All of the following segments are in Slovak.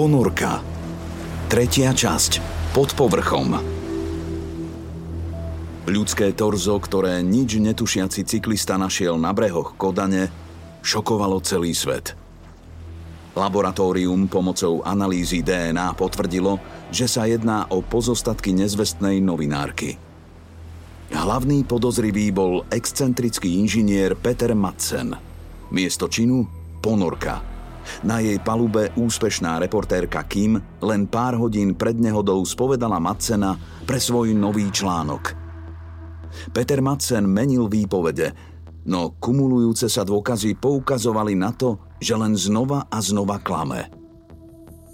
Ponorka. Tretia časť. Pod povrchom. Ľudské torzo, ktoré nič netušiaci cyklista našiel na brehoch Kodane, šokovalo celý svet. Laboratórium pomocou analýzy DNA potvrdilo, že sa jedná o pozostatky nezvestnej novinárky. Hlavný podozrivý bol excentrický inžinier Peter Madsen. Miesto činu – ponorka – na jej palube úspešná reportérka Kim len pár hodín pred nehodou spovedala Madsena pre svoj nový článok. Peter Madsen menil výpovede, no kumulujúce sa dôkazy poukazovali na to, že len znova a znova klame.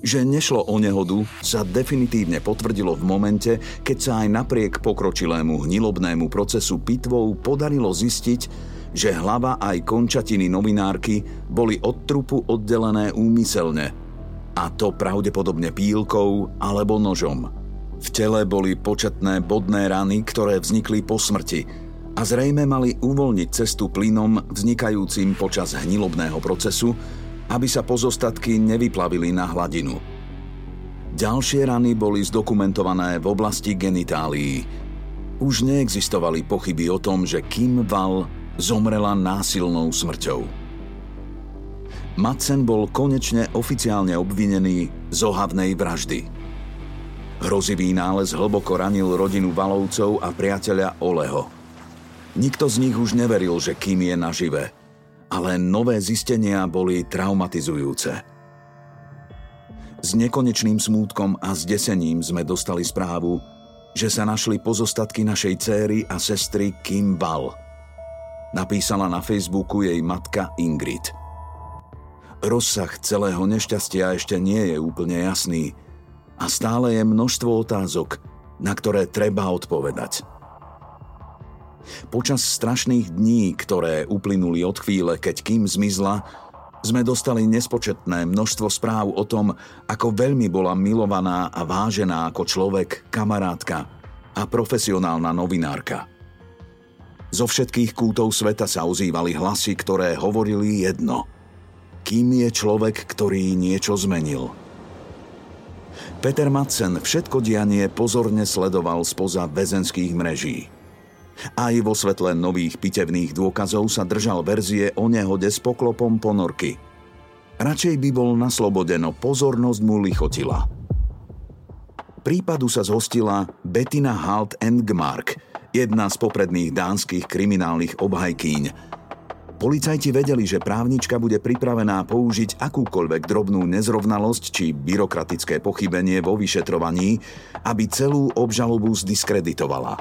Že nešlo o nehodu, sa definitívne potvrdilo v momente, keď sa aj napriek pokročilému hnilobnému procesu pitvou podarilo zistiť, že hlava aj končatiny novinárky boli od trupu oddelené úmyselne. A to pravdepodobne pílkou alebo nožom. V tele boli početné bodné rany, ktoré vznikli po smrti a zrejme mali uvoľniť cestu plynom vznikajúcim počas hnilobného procesu, aby sa pozostatky nevyplavili na hladinu. Ďalšie rany boli zdokumentované v oblasti genitálií. Už neexistovali pochyby o tom, že Kim Val zomrela násilnou smrťou. Madsen bol konečne oficiálne obvinený z ohavnej vraždy. Hrozivý nález hlboko ranil rodinu Valovcov a priateľa Oleho. Nikto z nich už neveril, že kým je nažive, ale nové zistenia boli traumatizujúce. S nekonečným smútkom a zdesením sme dostali správu, že sa našli pozostatky našej céry a sestry Kim Val – napísala na Facebooku jej matka Ingrid. Rozsah celého nešťastia ešte nie je úplne jasný a stále je množstvo otázok, na ktoré treba odpovedať. Počas strašných dní, ktoré uplynuli od chvíle, keď Kim zmizla, sme dostali nespočetné množstvo správ o tom, ako veľmi bola milovaná a vážená ako človek, kamarátka a profesionálna novinárka – zo všetkých kútov sveta sa ozývali hlasy, ktoré hovorili jedno. Kým je človek, ktorý niečo zmenil? Peter Madsen všetko dianie pozorne sledoval spoza väzenských mreží. Aj vo svetle nových pitevných dôkazov sa držal verzie o nehode s poklopom ponorky. Radšej by bol na slobode, no pozornosť mu lichotila. Prípadu sa zhostila Bettina Halt Engmark, jedna z popredných dánskych kriminálnych obhajkýň. Policajti vedeli, že právnička bude pripravená použiť akúkoľvek drobnú nezrovnalosť či byrokratické pochybenie vo vyšetrovaní, aby celú obžalobu zdiskreditovala.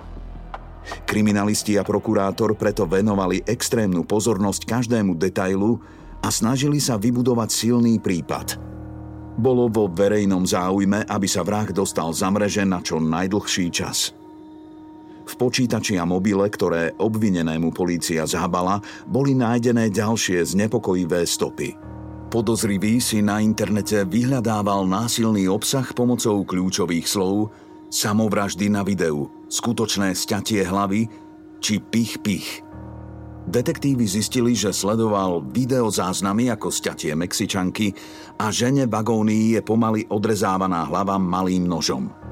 Kriminalisti a prokurátor preto venovali extrémnu pozornosť každému detailu a snažili sa vybudovať silný prípad. Bolo vo verejnom záujme, aby sa vrah dostal za mreže na čo najdlhší čas – v počítači a mobile, ktoré obvinenému polícia zhabala, boli nájdené ďalšie znepokojivé stopy. podozrivý si na internete vyhľadával násilný obsah pomocou kľúčových slov, samovraždy na videu, skutočné sťatie hlavy či pich pich. Detektívy zistili, že sledoval video záznamy ako sťatie Mexičanky a žene v agónii je pomaly odrezávaná hlava malým nožom.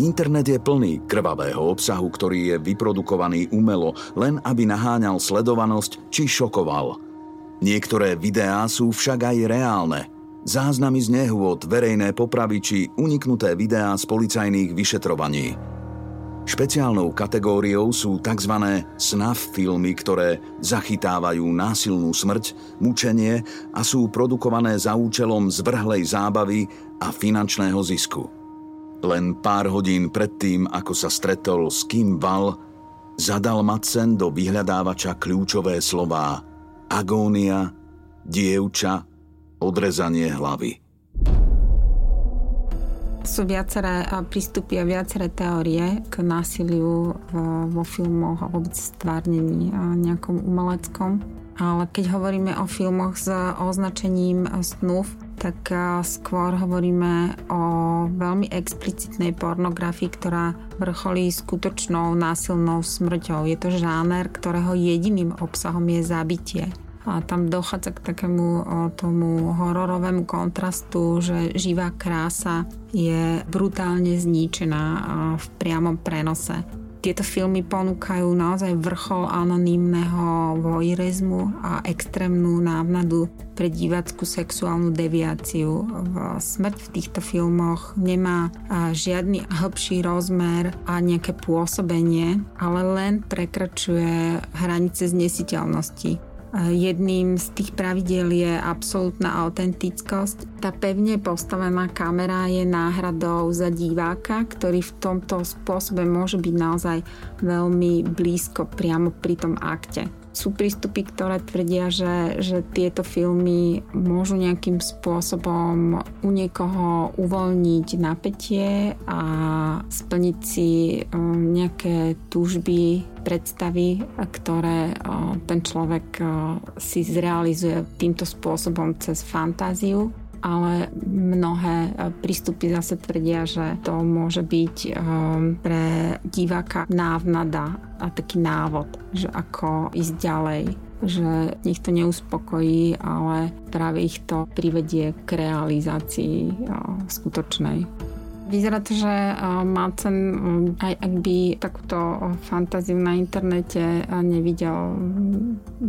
Internet je plný krvavého obsahu, ktorý je vyprodukovaný umelo, len aby naháňal sledovanosť či šokoval – Niektoré videá sú však aj reálne. Záznamy z nehôd, verejné popravy či uniknuté videá z policajných vyšetrovaní. Špeciálnou kategóriou sú tzv. snuff filmy, ktoré zachytávajú násilnú smrť, mučenie a sú produkované za účelom zvrhlej zábavy a finančného zisku. Len pár hodín predtým, ako sa stretol s Kim Val, zadal Madsen do vyhľadávača kľúčové slová – agónia, dievča, odrezanie hlavy. Sú viaceré prístupy a viaceré teórie k násiliu vo filmoch a vôbec stvárnení nejakom umeleckom. Ale keď hovoríme o filmoch s označením snúv, tak skôr hovoríme o veľmi explicitnej pornografii, ktorá vrcholí skutočnou násilnou smrťou. Je to žáner, ktorého jediným obsahom je zabitie a tam dochádza k takému tomu hororovému kontrastu, že živá krása je brutálne zničená v priamom prenose. Tieto filmy ponúkajú naozaj vrchol anonymného voyeurizmu a extrémnu návnadu pre divackú sexuálnu deviáciu. Smrť v týchto filmoch nemá žiadny hĺbší rozmer a nejaké pôsobenie, ale len prekračuje hranice znesiteľnosti Jedným z tých pravidel je absolútna autentickosť. Tá pevne postavená kamera je náhradou za diváka, ktorý v tomto spôsobe môže byť naozaj veľmi blízko priamo pri tom akte. Sú prístupy, ktoré tvrdia, že, že tieto filmy môžu nejakým spôsobom u niekoho uvoľniť napätie a splniť si um, nejaké túžby, predstavy, ktoré uh, ten človek uh, si zrealizuje týmto spôsobom cez fantáziu ale mnohé e, prístupy zase tvrdia, že to môže byť e, pre diváka návnada a taký návod, že ako ísť ďalej že nich to neuspokojí, ale práve ich to privedie k realizácii e, skutočnej. Vyzerá to, že Mácen, aj ak by takúto fantáziu na internete nevidel,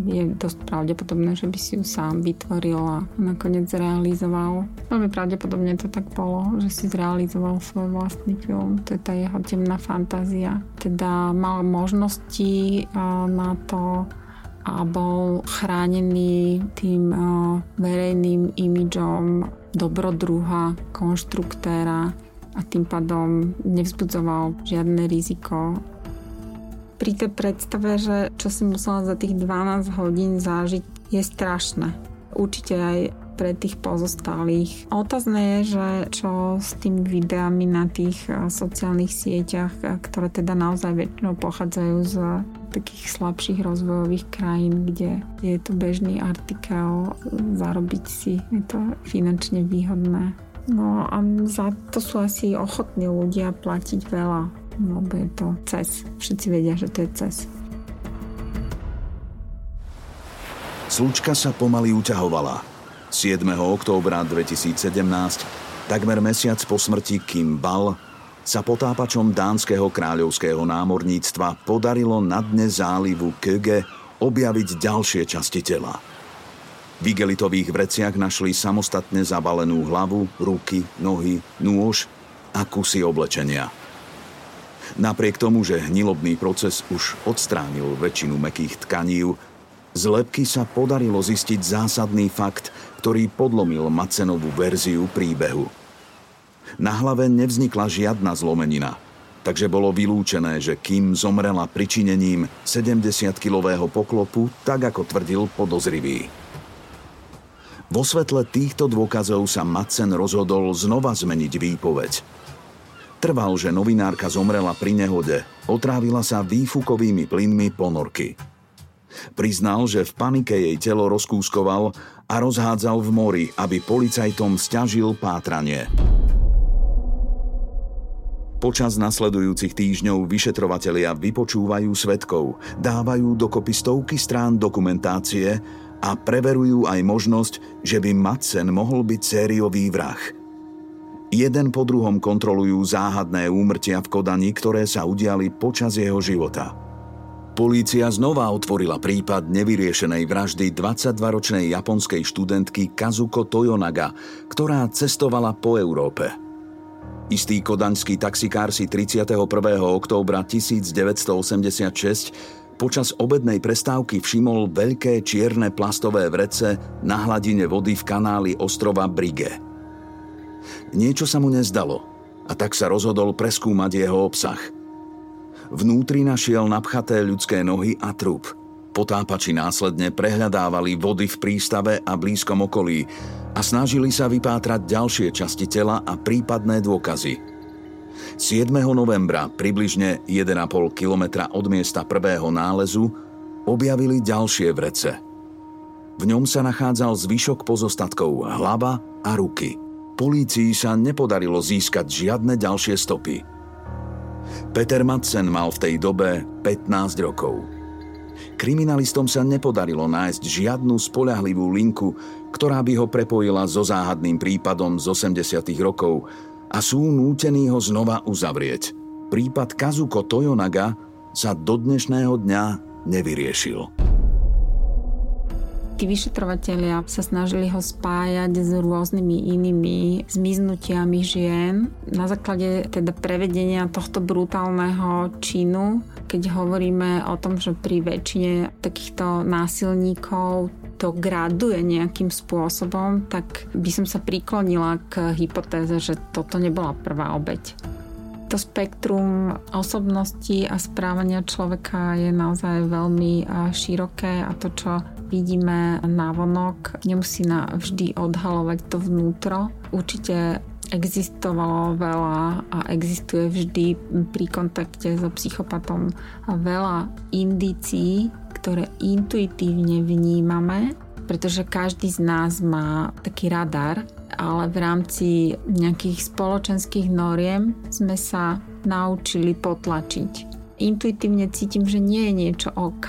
je dosť pravdepodobné, že by si ju sám vytvoril a nakoniec zrealizoval. Veľmi pravdepodobne to tak bolo, že si zrealizoval svoj vlastný film. To je tá jeho temná fantázia. Teda mal možnosti na to a bol chránený tým verejným imidžom dobrodruha, konštruktéra, a tým pádom nevzbudzoval žiadne riziko. Pri tej predstave, že čo si musela za tých 12 hodín zažiť, je strašné. Určite aj pre tých pozostalých. Otázne je, že čo s tými videami na tých eh, sociálnych sieťach, eh, ktoré teda naozaj väčšinou pochádzajú z takých slabších rozvojových krajín, kde je to bežný artikel, zarobiť si, je to finančne výhodné. No a za to sú asi ochotní ľudia platiť veľa, lebo je to cez. Všetci vedia, že to je cez. Slučka sa pomaly uťahovala. 7. októbra 2017, takmer mesiac po smrti Kim Bal, sa potápačom dánskeho kráľovského námorníctva podarilo na dne zálivu Köge objaviť ďalšie časti tela – v igelitových vreciach našli samostatne zabalenú hlavu, ruky, nohy, nôž a kusy oblečenia. Napriek tomu, že hnilobný proces už odstránil väčšinu mekých tkanív, z lepky sa podarilo zistiť zásadný fakt, ktorý podlomil Macenovú verziu príbehu. Na hlave nevznikla žiadna zlomenina, takže bolo vylúčené, že Kim zomrela pričinením 70-kilového poklopu, tak ako tvrdil podozrivý. Vo svetle týchto dôkazov sa Madsen rozhodol znova zmeniť výpoveď. Trval, že novinárka zomrela pri nehode, otrávila sa výfukovými plynmi ponorky. Priznal, že v panike jej telo rozkúskoval a rozhádzal v mori, aby policajtom stiažil pátranie. Počas nasledujúcich týždňov vyšetrovatelia vypočúvajú svetkov, dávajú dokopy stovky strán dokumentácie a preverujú aj možnosť, že by Madsen mohol byť sériový vrah. Jeden po druhom kontrolujú záhadné úmrtia v Kodani, ktoré sa udiali počas jeho života. Polícia znova otvorila prípad nevyriešenej vraždy 22-ročnej japonskej študentky Kazuko Toyonaga, ktorá cestovala po Európe – Istý kodaňský taxikár si 31. októbra 1986 počas obednej prestávky všimol veľké čierne plastové vrece na hladine vody v kanáli ostrova Brige. Niečo sa mu nezdalo a tak sa rozhodol preskúmať jeho obsah. Vnútri našiel napchaté ľudské nohy a trup – Potápači následne prehľadávali vody v prístave a blízkom okolí a snažili sa vypátrať ďalšie časti tela a prípadné dôkazy. 7. novembra, približne 1,5 kilometra od miesta prvého nálezu, objavili ďalšie vrece. V ňom sa nachádzal zvyšok pozostatkov hlava a ruky. Polícii sa nepodarilo získať žiadne ďalšie stopy. Peter Madsen mal v tej dobe 15 rokov. Kriminalistom sa nepodarilo nájsť žiadnu spolahlivú linku, ktorá by ho prepojila so záhadným prípadom z 80. rokov a sú nútení ho znova uzavrieť. Prípad Kazuko Toyonaga sa do dnešného dňa nevyriešil tí vyšetrovatelia sa snažili ho spájať s rôznymi inými zmiznutiami žien. Na základe teda prevedenia tohto brutálneho činu, keď hovoríme o tom, že pri väčšine takýchto násilníkov to graduje nejakým spôsobom, tak by som sa priklonila k hypotéze, že toto nebola prvá obeď to spektrum osobnosti a správania človeka je naozaj veľmi široké a to, čo vidíme vonok, nemusí na vždy odhalovať to vnútro. Určite existovalo veľa a existuje vždy pri kontakte so psychopatom veľa indícií, ktoré intuitívne vnímame, pretože každý z nás má taký radar, ale v rámci nejakých spoločenských noriem sme sa naučili potlačiť intuitívne cítim, že nie je niečo OK,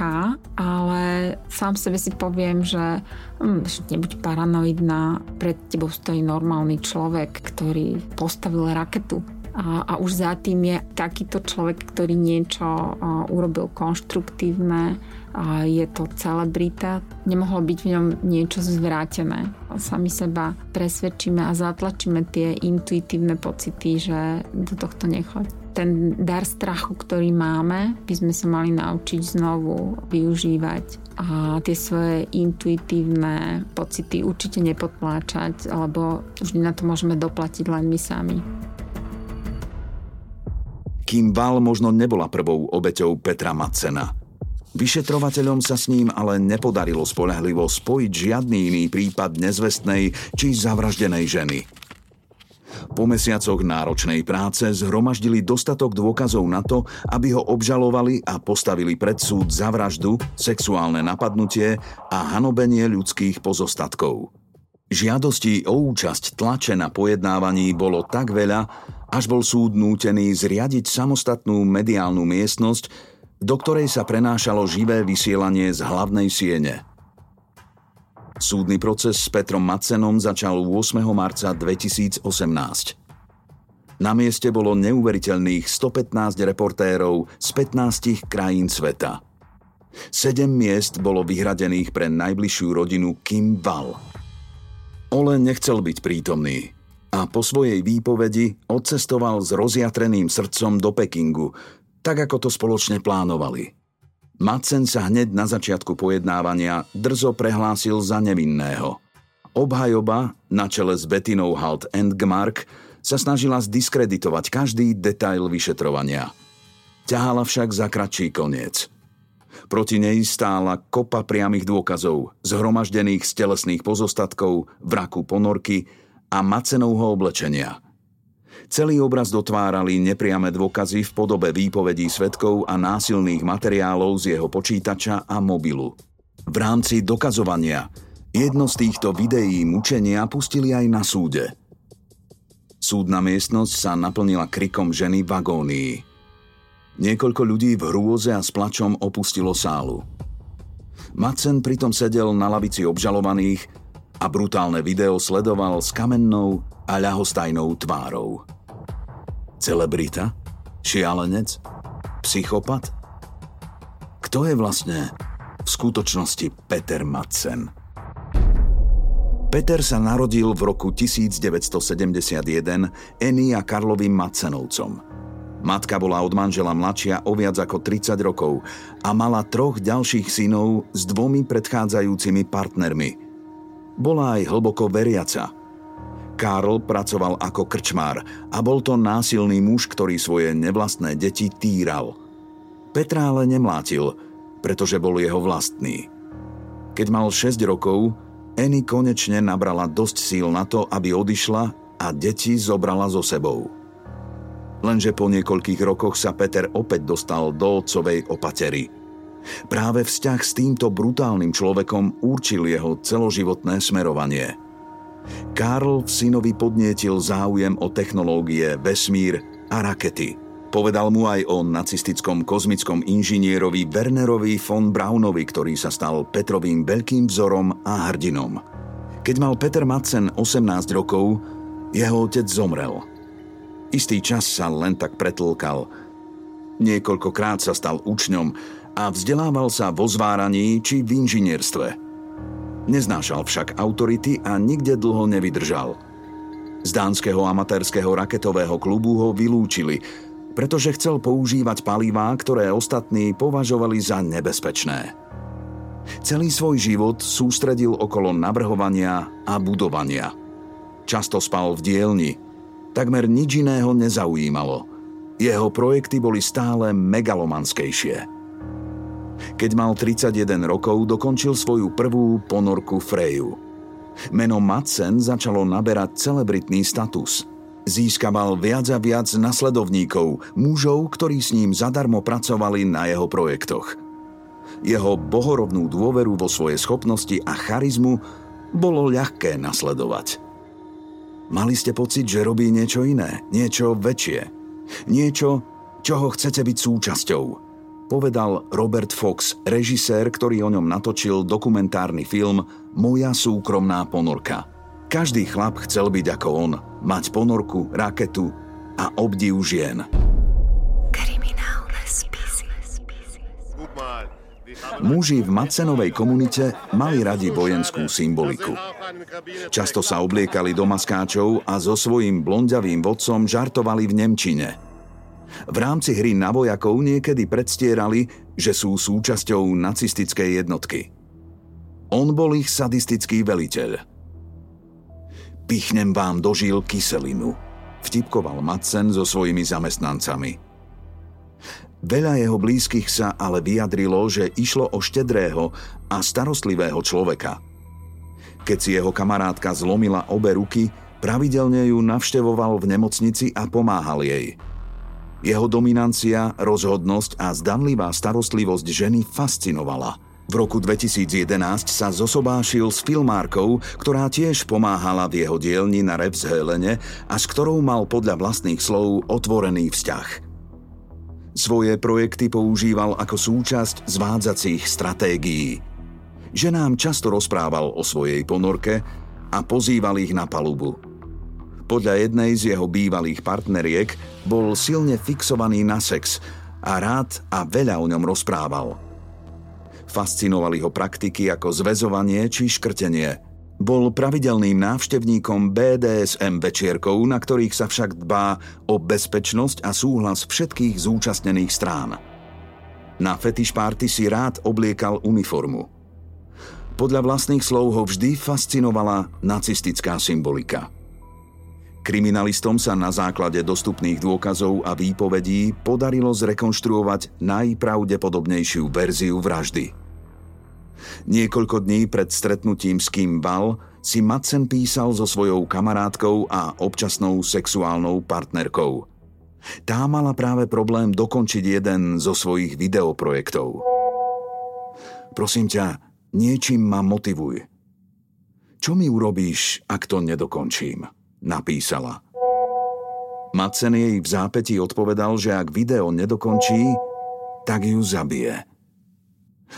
ale sám sebe si poviem, že hm, nebuď paranoidná, pred tebou stojí normálny človek, ktorý postavil raketu. A, a už za tým je takýto človek, ktorý niečo a, urobil konštruktívne, a je to celebrita, nemohlo byť v ňom niečo zvrátené. Sami seba presvedčíme a zatlačíme tie intuitívne pocity, že do tohto nechoď ten dar strachu, ktorý máme, by sme sa mali naučiť znovu využívať a tie svoje intuitívne pocity určite nepotláčať, lebo vždy na to môžeme doplatiť len my sami. Kim Val možno nebola prvou obeťou Petra Macena. Vyšetrovateľom sa s ním ale nepodarilo spolehlivo spojiť žiadny iný prípad nezvestnej či zavraždenej ženy – po mesiacoch náročnej práce zhromaždili dostatok dôkazov na to, aby ho obžalovali a postavili pred súd za vraždu, sexuálne napadnutie a hanobenie ľudských pozostatkov. Žiadostí o účasť tlače na pojednávaní bolo tak veľa, až bol súd nútený zriadiť samostatnú mediálnu miestnosť, do ktorej sa prenášalo živé vysielanie z hlavnej siene – Súdny proces s Petrom Macenom začal 8. marca 2018. Na mieste bolo neuveriteľných 115 reportérov z 15 krajín sveta. Sedem miest bolo vyhradených pre najbližšiu rodinu Kim Val. Ole nechcel byť prítomný a po svojej výpovedi odcestoval s rozjatreným srdcom do Pekingu, tak ako to spoločne plánovali. Madsen sa hneď na začiatku pojednávania drzo prehlásil za nevinného. Obhajoba na čele s Bettinou Halt Endgmark sa snažila zdiskreditovať každý detail vyšetrovania. Ťahala však za kratší koniec. Proti nej stála kopa priamých dôkazov, zhromaždených z telesných pozostatkov, vraku ponorky a macenovho oblečenia – Celý obraz dotvárali nepriame dôkazy v podobe výpovedí svetkov a násilných materiálov z jeho počítača a mobilu. V rámci dokazovania Jedno z týchto videí mučenia pustili aj na súde. Súdna miestnosť sa naplnila krikom ženy v agónii. Niekoľko ľudí v hrôze a s plačom opustilo sálu. Macen pritom sedel na lavici obžalovaných a brutálne video sledoval s kamennou a ľahostajnou tvárou. Celebrita? Šialenec? Psychopat? Kto je vlastne v skutočnosti Peter Madsen? Peter sa narodil v roku 1971 Eni a Karlovým Madsenovcom. Matka bola od manžela mladšia o viac ako 30 rokov a mala troch ďalších synov s dvomi predchádzajúcimi partnermi. Bola aj hlboko veriaca. Karl pracoval ako krčmár a bol to násilný muž, ktorý svoje nevlastné deti týral. Petra ale nemlátil, pretože bol jeho vlastný. Keď mal 6 rokov, Eny konečne nabrala dosť síl na to, aby odišla a deti zobrala so sebou. Lenže po niekoľkých rokoch sa Peter opäť dostal do otcovej opatery. Práve vzťah s týmto brutálnym človekom určil jeho celoživotné smerovanie. Karl v synovi podnietil záujem o technológie, vesmír a rakety – Povedal mu aj o nacistickom kozmickom inžinierovi Wernerovi von Braunovi, ktorý sa stal Petrovým veľkým vzorom a hrdinom. Keď mal Peter Madsen 18 rokov, jeho otec zomrel. Istý čas sa len tak pretlkal. Niekoľkokrát sa stal učňom a vzdelával sa vo zváraní či v inžinierstve. Neznášal však autority a nikde dlho nevydržal. Z dánskeho amatérskeho raketového klubu ho vylúčili – pretože chcel používať palivá, ktoré ostatní považovali za nebezpečné. Celý svoj život sústredil okolo navrhovania a budovania. Často spal v dielni. Takmer nič iného nezaujímalo. Jeho projekty boli stále megalomanskejšie. Keď mal 31 rokov, dokončil svoju prvú ponorku Freju. Meno Madsen začalo naberať celebritný status – Získaval viac a viac nasledovníkov, mužov, ktorí s ním zadarmo pracovali na jeho projektoch. Jeho bohorovnú dôveru vo svoje schopnosti a charizmu bolo ľahké nasledovať. Mali ste pocit, že robí niečo iné, niečo väčšie. Niečo, čoho chcete byť súčasťou. Povedal Robert Fox, režisér, ktorý o ňom natočil dokumentárny film Moja súkromná ponorka – každý chlap chcel byť ako on, mať ponorku, raketu a obdiv žien. Muži v Macenovej komunite mali radi vojenskú symboliku. Často sa obliekali do maskáčov a so svojím blondiavým vodcom žartovali v Nemčine. V rámci hry na vojakov niekedy predstierali, že sú súčasťou nacistickej jednotky. On bol ich sadistický veliteľ – Pichnem vám dožil kyselinu, vtipkoval Madsen so svojimi zamestnancami. Veľa jeho blízkych sa ale vyjadrilo, že išlo o štedrého a starostlivého človeka. Keď si jeho kamarátka zlomila obe ruky, pravidelne ju navštevoval v nemocnici a pomáhal jej. Jeho dominancia, rozhodnosť a zdanlivá starostlivosť ženy fascinovala – v roku 2011 sa zosobášil s filmárkou, ktorá tiež pomáhala v jeho dielni na Revshelene a s ktorou mal podľa vlastných slov otvorený vzťah. Svoje projekty používal ako súčasť zvádzacích stratégií. nám často rozprával o svojej ponorke a pozýval ich na palubu. Podľa jednej z jeho bývalých partneriek bol silne fixovaný na sex a rád a veľa o ňom rozprával – Fascinovali ho praktiky ako zväzovanie či škrtenie. Bol pravidelným návštevníkom BDSM večierkov, na ktorých sa však dbá o bezpečnosť a súhlas všetkých zúčastnených strán. Na fetiš party si rád obliekal uniformu. Podľa vlastných slov ho vždy fascinovala nacistická symbolika. Kriminalistom sa na základe dostupných dôkazov a výpovedí podarilo zrekonštruovať najpravdepodobnejšiu verziu vraždy. Niekoľko dní pred stretnutím s Kim Bal si Madsen písal so svojou kamarátkou a občasnou sexuálnou partnerkou. Tá mala práve problém dokončiť jeden zo svojich videoprojektov. Prosím ťa, niečím ma motivuj. Čo mi urobíš, ak to nedokončím? Napísala. Madsen jej v zápätí odpovedal, že ak video nedokončí, tak ju zabije.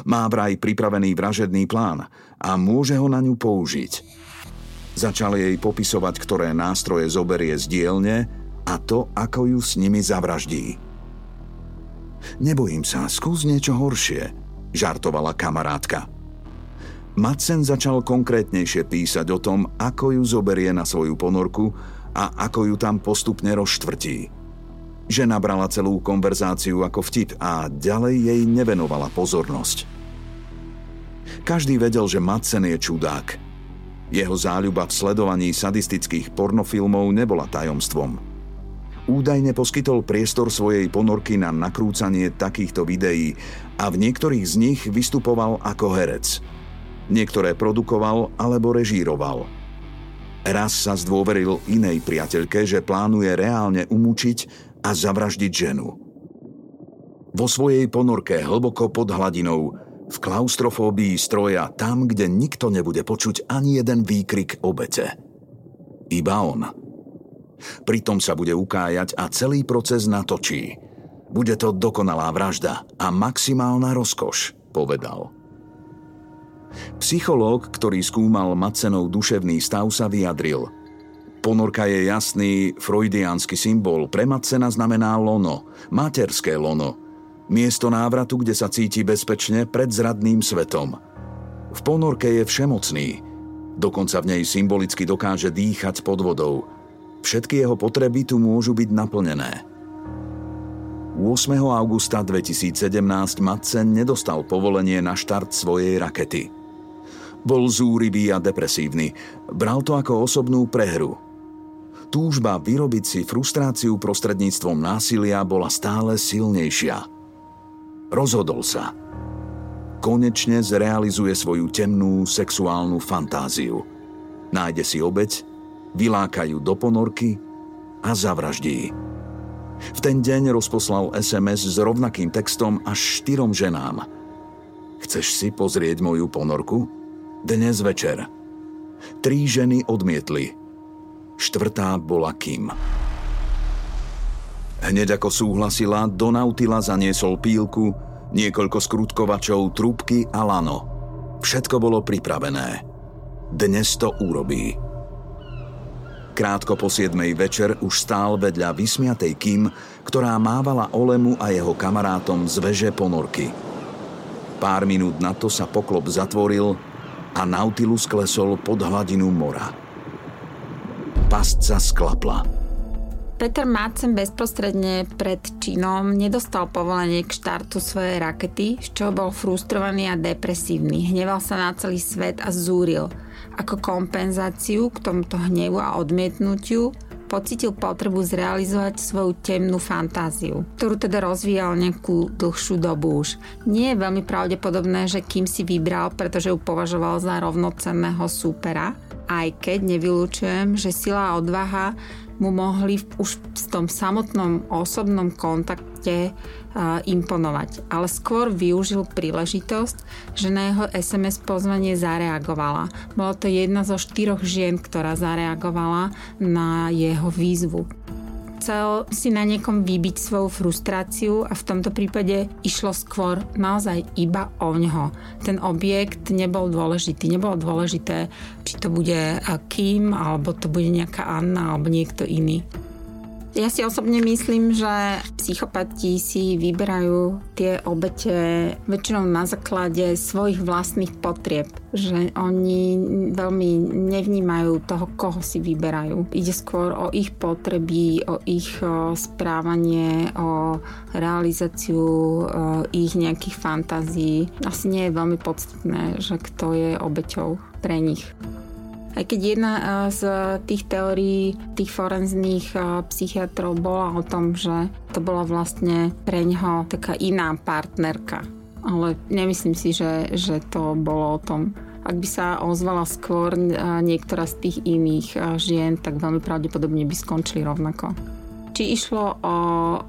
Má vraj pripravený vražedný plán a môže ho na ňu použiť. Začal jej popisovať, ktoré nástroje zoberie z dielne a to, ako ju s nimi zavraždí. Nebojím sa, skús niečo horšie, žartovala kamarátka. Madsen začal konkrétnejšie písať o tom, ako ju zoberie na svoju ponorku a ako ju tam postupne rozštvrtí. Žena brala celú konverzáciu ako vtip a ďalej jej nevenovala pozornosť. Každý vedel, že Madsen je čudák. Jeho záľuba v sledovaní sadistických pornofilmov nebola tajomstvom. Údajne poskytol priestor svojej ponorky na nakrúcanie takýchto videí a v niektorých z nich vystupoval ako herec. Niektoré produkoval alebo režíroval – Raz sa zdôveril inej priateľke, že plánuje reálne umúčiť a zavraždiť ženu. Vo svojej ponorke hlboko pod hladinou, v klaustrofóbii stroja, tam, kde nikto nebude počuť ani jeden výkrik obete. Iba on. Pritom sa bude ukájať a celý proces natočí. Bude to dokonalá vražda a maximálna rozkoš, povedal. Psychológ, ktorý skúmal Macenov duševný stav, sa vyjadril. Ponorka je jasný freudiánsky symbol. Pre Macena znamená lono, materské lono. Miesto návratu, kde sa cíti bezpečne pred zradným svetom. V ponorke je všemocný. Dokonca v nej symbolicky dokáže dýchať pod vodou. Všetky jeho potreby tu môžu byť naplnené. 8. augusta 2017 Madsen nedostal povolenie na štart svojej rakety. Bol zúrivý a depresívny. Bral to ako osobnú prehru. Túžba vyrobiť si frustráciu prostredníctvom násilia bola stále silnejšia. Rozhodol sa. Konečne zrealizuje svoju temnú sexuálnu fantáziu. Nájde si obeď, vylákajú do ponorky a zavraždí. V ten deň rozposlal SMS s rovnakým textom až štyrom ženám. Chceš si pozrieť moju ponorku? Dnes večer. Tri ženy odmietli. Štvrtá bola Kim. Hneď ako súhlasila, do Nautila zaniesol pílku, niekoľko skrutkovačov, trúbky a lano. Všetko bolo pripravené. Dnes to urobí. Krátko po 7. večer už stál vedľa vysmiatej Kim, ktorá mávala Olemu a jeho kamarátom z veže ponorky. Pár minút na to sa poklop zatvoril a Nautilus klesol pod hladinu mora. Pasca sklapla. Peter Madsen bezprostredne pred činom nedostal povolenie k štartu svojej rakety, z čoho bol frustrovaný a depresívny. Hneval sa na celý svet a zúril. Ako kompenzáciu k tomuto hnevu a odmietnutiu pocitil potrebu zrealizovať svoju temnú fantáziu, ktorú teda rozvíjal nejakú dlhšiu dobu už. Nie je veľmi pravdepodobné, že kým si vybral, pretože ju považoval za rovnocenného súpera, aj keď nevylučujem, že sila a odvaha mu mohli už v tom samotnom osobnom kontakte uh, imponovať. Ale skôr využil príležitosť, že na jeho SMS pozvanie zareagovala. Bolo to jedna zo štyroch žien, ktorá zareagovala na jeho výzvu chcel si na niekom vybiť svoju frustráciu a v tomto prípade išlo skôr naozaj iba o ňo. Ten objekt nebol dôležitý. Nebolo dôležité, či to bude Kim, alebo to bude nejaká Anna, alebo niekto iný. Ja si osobne myslím, že psychopati si vyberajú tie obete väčšinou na základe svojich vlastných potrieb, že oni veľmi nevnímajú toho, koho si vyberajú. Ide skôr o ich potreby, o ich správanie, o realizáciu ich nejakých fantázií. Asi nie je veľmi podstatné, že kto je obeťou pre nich. Aj keď jedna eh, z tých teórií tých forenzných eh, psychiatrov bola o tom, že to bola vlastne pre neho taká iná partnerka. Ale nemyslím si, že, že to bolo o tom. Ak by sa ozvala skôr eh, niektorá z tých iných žien, tak veľmi pravdepodobne by skončili rovnako. Či išlo o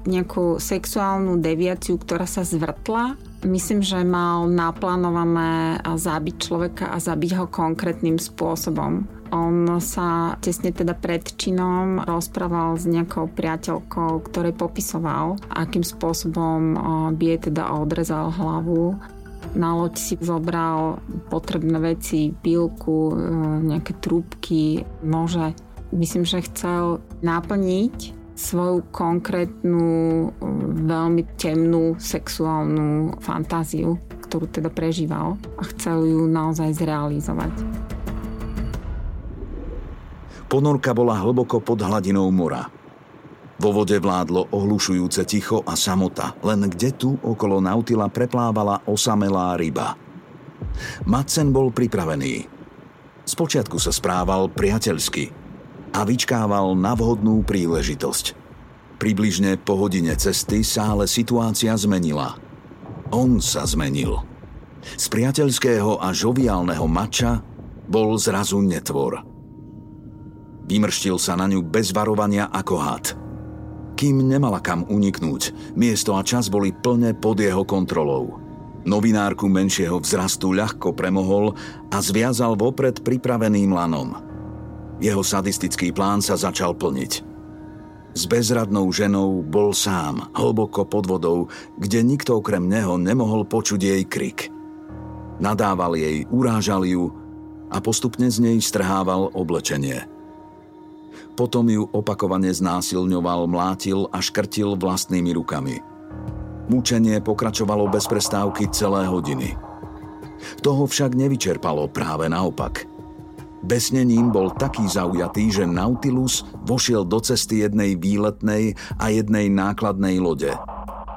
nejakú sexuálnu deviáciu, ktorá sa zvrtla, Myslím, že mal naplánované zabiť človeka a zabiť ho konkrétnym spôsobom. On sa tesne teda pred činom rozprával s nejakou priateľkou, ktorej popisoval, akým spôsobom by jej teda odrezal hlavu. Na loď si zobral potrebné veci, pílku, e, nejaké trúbky, nože. Myslím, že chcel naplniť svoju konkrétnu, veľmi temnú sexuálnu fantáziu, ktorú teda prežíval a chcel ju naozaj zrealizovať. Ponorka bola hlboko pod hladinou mora. Vo vode vládlo ohlušujúce ticho a samota, len kde tu okolo Nautila preplávala osamelá ryba. Madsen bol pripravený. Spočiatku sa správal priateľsky, a vyčkával na vhodnú príležitosť. Približne po hodine cesty sa ale situácia zmenila. On sa zmenil. Z priateľského a žoviálneho mača bol zrazu netvor. Vymrštil sa na ňu bez varovania ako had. Kým nemala kam uniknúť, miesto a čas boli plne pod jeho kontrolou. Novinárku menšieho vzrastu ľahko premohol a zviazal vopred pripraveným lanom – jeho sadistický plán sa začal plniť. S bezradnou ženou bol sám, hlboko pod vodou, kde nikto okrem neho nemohol počuť jej krik. Nadával jej, urážal ju a postupne z nej strhával oblečenie. Potom ju opakovane znásilňoval, mlátil a škrtil vlastnými rukami. Mučenie pokračovalo bez prestávky celé hodiny. Toho však nevyčerpalo práve naopak – Besnením bol taký zaujatý, že Nautilus vošiel do cesty jednej výletnej a jednej nákladnej lode.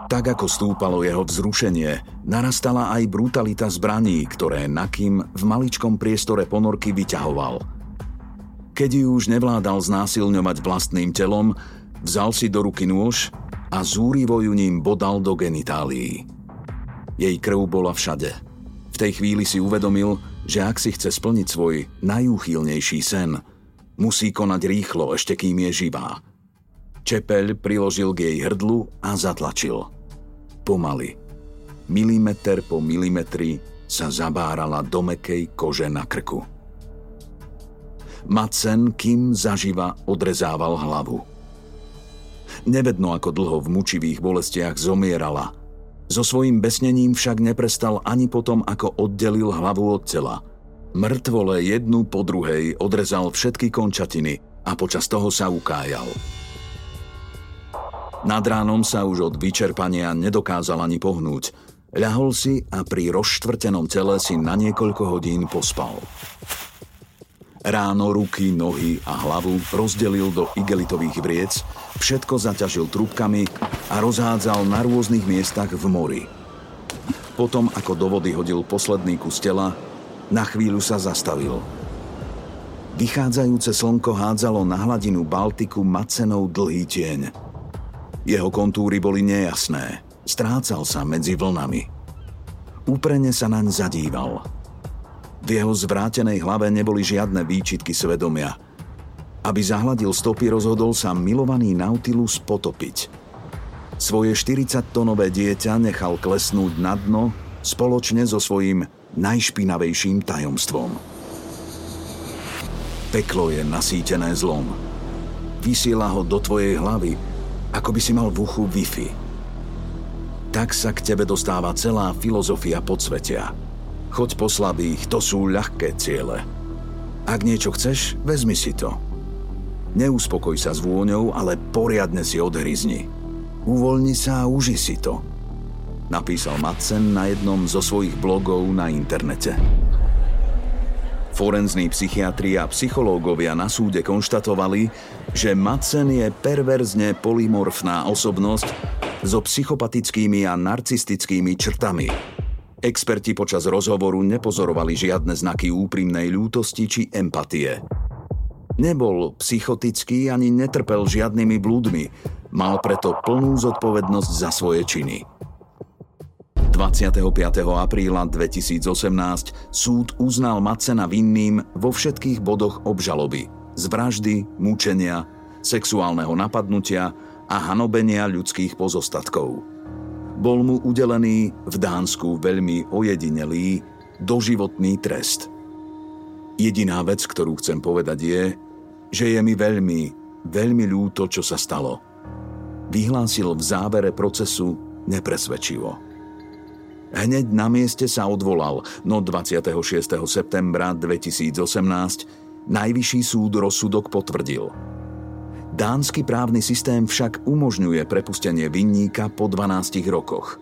Tak ako stúpalo jeho vzrušenie, narastala aj brutalita zbraní, ktoré Nakim v maličkom priestore ponorky vyťahoval. Keď ju už nevládal znásilňovať vlastným telom, vzal si do ruky nôž a zúrivo ju ním bodal do genitálií. Jej krv bola všade. V tej chvíli si uvedomil, že ak si chce splniť svoj najúchylnejší sen, musí konať rýchlo, ešte kým je živá. Čepeľ priložil k jej hrdlu a zatlačil. Pomaly, milimeter po milimetri sa zabárala do mekej kože na krku. Macen kým zaživa odrezával hlavu. Nevedno ako dlho v mučivých bolestiach zomierala – so svojím besnením však neprestal ani potom, ako oddelil hlavu od tela. Mŕtvole jednu po druhej odrezal všetky končatiny a počas toho sa ukájal. Nad ránom sa už od vyčerpania nedokázal ani pohnúť. Ľahol si a pri rozštvrtenom tele si na niekoľko hodín pospal. Ráno ruky, nohy a hlavu rozdelil do igelitových vriec, všetko zaťažil trúbkami a rozhádzal na rôznych miestach v mori. Potom, ako do vody hodil posledný kus tela, na chvíľu sa zastavil. Vychádzajúce slnko hádzalo na hladinu Baltiku macenou dlhý tieň. Jeho kontúry boli nejasné, strácal sa medzi vlnami. Úprene sa naň zadíval – v jeho zvrátenej hlave neboli žiadne výčitky svedomia. Aby zahladil stopy, rozhodol sa milovaný Nautilus potopiť. Svoje 40-tonové dieťa nechal klesnúť na dno spoločne so svojím najšpinavejším tajomstvom. Peklo je nasýtené zlom. Vysiela ho do tvojej hlavy, ako by si mal v uchu Wi-Fi. Tak sa k tebe dostáva celá filozofia podsvetia – Choď po slabých, to sú ľahké ciele. Ak niečo chceš, vezmi si to. Neuspokoj sa s vôňou, ale poriadne si odhryzni. Uvoľni sa a uži si to. Napísal Madsen na jednom zo svojich blogov na internete. Forenzní psychiatri a psychológovia na súde konštatovali, že Madsen je perverzne polymorfná osobnosť so psychopatickými a narcistickými črtami, Experti počas rozhovoru nepozorovali žiadne znaky úprimnej ľútosti či empatie. Nebol psychotický ani netrpel žiadnymi blúdmi, mal preto plnú zodpovednosť za svoje činy. 25. apríla 2018 súd uznal Macena vinným vo všetkých bodoch obžaloby z vraždy, mučenia, sexuálneho napadnutia a hanobenia ľudských pozostatkov. bol mu udelený v Dánsku veľmi ojedinelý doživotný trest. Jediná vec, ktorú chcem povedať je, že je mi veľmi, veľmi ľúto, čo sa stalo. Vyhlásil v závere procesu nepresvedčivo. Hneď na mieste sa odvolal, no 26. septembra 2018 Najvyšší súd rozsudok potvrdil – Dánsky právny systém však umožňuje prepustenie vinníka po 12 rokoch.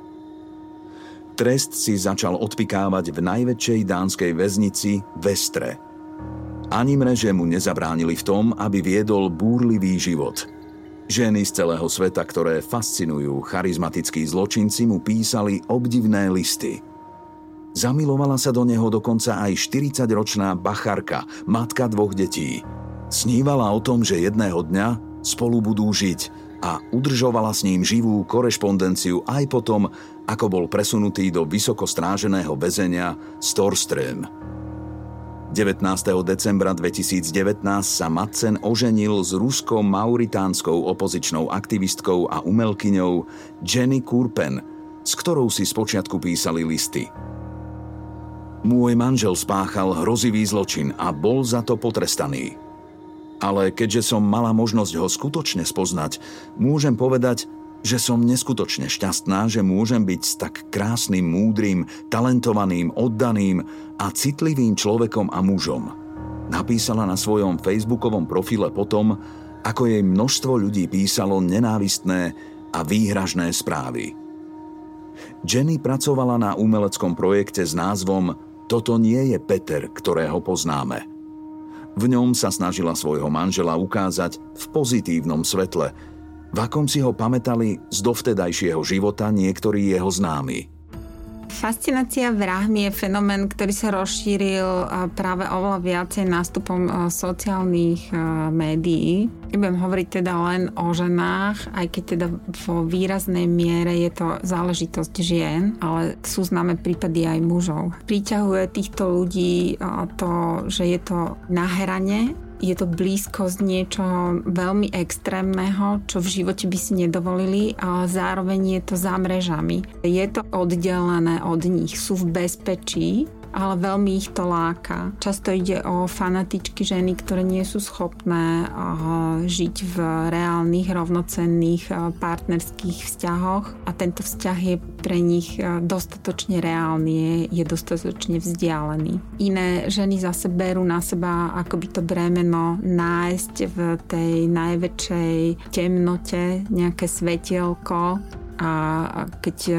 Trest si začal odpikávať v najväčšej dánskej väznici Vestre. Ani mreže mu nezabránili v tom, aby viedol búrlivý život. Ženy z celého sveta, ktoré fascinujú charizmatickí zločinci, mu písali obdivné listy. Zamilovala sa do neho dokonca aj 40-ročná bacharka, matka dvoch detí – Snívala o tom, že jedného dňa spolu budú žiť a udržovala s ním živú korešpondenciu aj potom, ako bol presunutý do vysokostráženého väzenia Storström. 19. decembra 2019 sa Madsen oženil s ruskou mauritánskou opozičnou aktivistkou a umelkyňou Jenny Kurpen, s ktorou si spočiatku písali listy. Môj manžel spáchal hrozivý zločin a bol za to potrestaný ale keďže som mala možnosť ho skutočne spoznať, môžem povedať, že som neskutočne šťastná, že môžem byť s tak krásnym, múdrym, talentovaným, oddaným a citlivým človekom a mužom. Napísala na svojom facebookovom profile potom, ako jej množstvo ľudí písalo nenávistné a výhražné správy. Jenny pracovala na umeleckom projekte s názvom Toto nie je Peter, ktorého poznáme – v ňom sa snažila svojho manžela ukázať v pozitívnom svetle, v akom si ho pamätali z dovtedajšieho života niektorí jeho známi. Fascinácia vrahmi je fenomén, ktorý sa rozšíril práve oveľa viacej nástupom sociálnych médií. Nebudem hovoriť teda len o ženách, aj keď teda vo výraznej miere je to záležitosť žien, ale sú známe prípady aj mužov. Priťahuje týchto ľudí to, že je to na hrane je to blízkosť niečoho veľmi extrémneho, čo v živote by si nedovolili, ale zároveň je to za mrežami. Je to oddelené od nich, sú v bezpečí, ale veľmi ich to láka. Často ide o fanatičky ženy, ktoré nie sú schopné eh, žiť v reálnych, rovnocenných eh, partnerských vzťahoch a tento vzťah je pre nich eh, dostatočne reálny, je, dostatočne vzdialený. Iné ženy zase berú na seba akoby to bremeno nájsť v tej najväčšej temnote nejaké svetielko a keď e,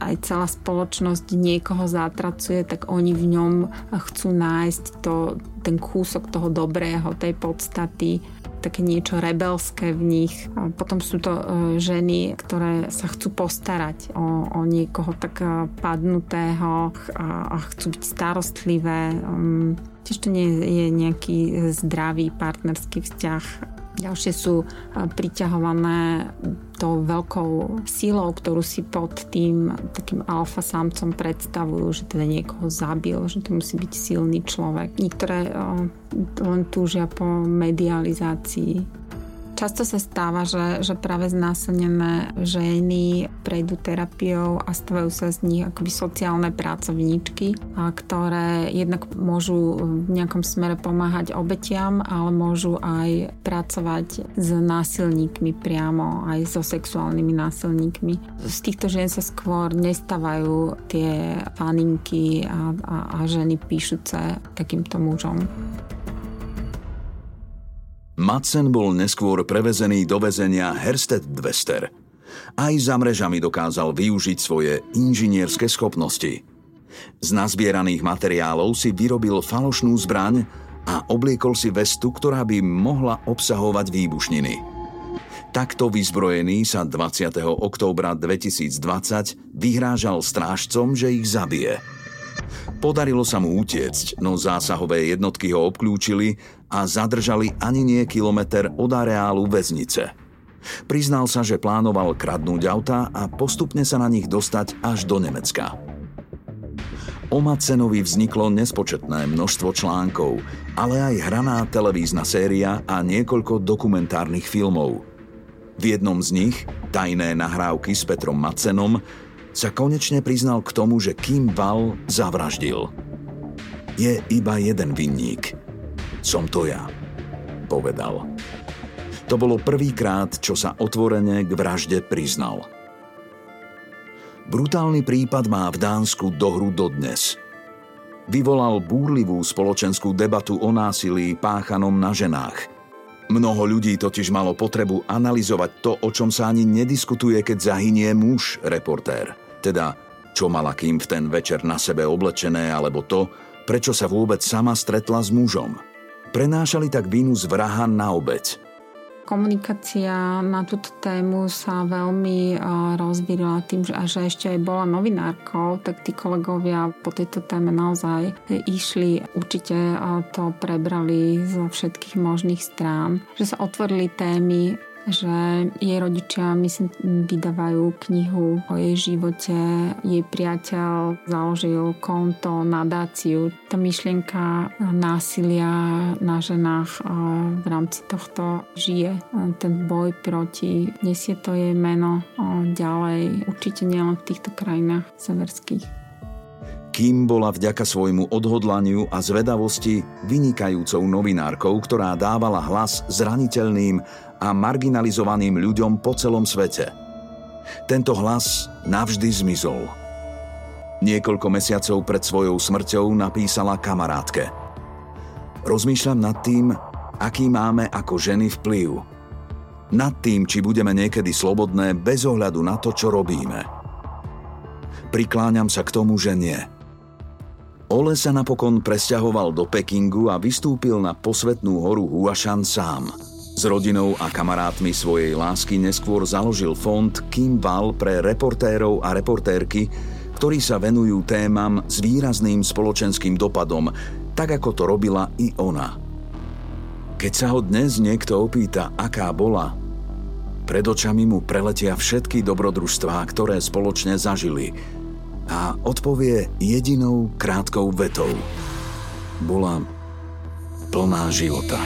aj celá spoločnosť niekoho zatracuje, tak oni v ňom chcú nájsť to, ten kúsok toho dobrého, tej podstaty, také niečo rebelské v nich. A potom sú to e, ženy, ktoré sa chcú postarať o, o niekoho tak e, padnutého a, a chcú byť starostlivé. Um, tiež to nie je nejaký zdravý partnerský vzťah Ďalšie sú priťahované tou veľkou sílou, ktorú si pod tým takým alfa samcom predstavujú, že teda niekoho zabil, že to musí byť silný človek. Niektoré len túžia po medializácii Často sa stáva, že, že práve znásilnené ženy prejdú terapiou a stavajú sa z nich akoby sociálne pracovníčky, a ktoré jednak môžu v nejakom smere pomáhať obetiam, ale môžu aj pracovať s násilníkmi priamo, aj so sexuálnymi násilníkmi. Z týchto žien sa skôr nestávajú tie faninky a, a, a ženy píšuce takýmto mužom. Madsen bol neskôr prevezený do väzenia Hersted-Dvester. Aj za mrežami dokázal využiť svoje inžinierské schopnosti. Z nazbieraných materiálov si vyrobil falošnú zbraň a obliekol si vestu, ktorá by mohla obsahovať výbušniny. Takto vyzbrojený sa 20. októbra 2020 vyhrážal strážcom, že ich zabije. Podarilo sa mu utiecť, no zásahové jednotky ho obklúčili a zadržali ani nie kilometr od areálu väznice. Priznal sa, že plánoval kradnúť auta a postupne sa na nich dostať až do Nemecka. O Macenovi vzniklo nespočetné množstvo článkov, ale aj hraná televízna séria a niekoľko dokumentárnych filmov. V jednom z nich, tajné nahrávky s Petrom Macenom, sa konečne priznal k tomu, že Kim Val zavraždil. Je iba jeden vinník. Som to ja, povedal. To bolo prvýkrát, čo sa otvorene k vražde priznal. Brutálny prípad má v Dánsku dohru dodnes. Vyvolal búrlivú spoločenskú debatu o násilí páchanom na ženách. Mnoho ľudí totiž malo potrebu analyzovať to, o čom sa ani nediskutuje, keď zahynie muž, reportér. Teda, čo mala kým v ten večer na sebe oblečené, alebo to, prečo sa vôbec sama stretla s mužom. Prenášali tak vínu z vraha na obec – komunikácia na túto tému sa veľmi rozvírila tým, že, že ešte aj bola novinárkou, tak tí kolegovia po tejto téme naozaj išli, určite to prebrali zo všetkých možných strán, že sa otvorili témy že jej rodičia, myslím, vydávajú knihu o jej živote. Jej priateľ založil konto, nadáciu. Tá myšlienka násilia na ženách v rámci tohto žije. Ten boj proti, nesie to jej meno ďalej, určite nielen v týchto krajinách severských. Kim bola vďaka svojmu odhodlaniu a zvedavosti vynikajúcou novinárkou, ktorá dávala hlas zraniteľným a marginalizovaným ľuďom po celom svete. Tento hlas navždy zmizol. Niekoľko mesiacov pred svojou smrťou napísala kamarátke. Rozmýšľam nad tým, aký máme ako ženy vplyv. Nad tým, či budeme niekedy slobodné bez ohľadu na to, čo robíme. Prikláňam sa k tomu, že nie. Ole sa napokon presťahoval do Pekingu a vystúpil na posvetnú horu Huashan sám – s rodinou a kamarátmi svojej lásky neskôr založil fond Kim Val pre reportérov a reportérky, ktorí sa venujú témam s výrazným spoločenským dopadom, tak ako to robila i ona. Keď sa ho dnes niekto opýta, aká bola, pred očami mu preletia všetky dobrodružstvá, ktoré spoločne zažili a odpovie jedinou krátkou vetou. Bola plná života.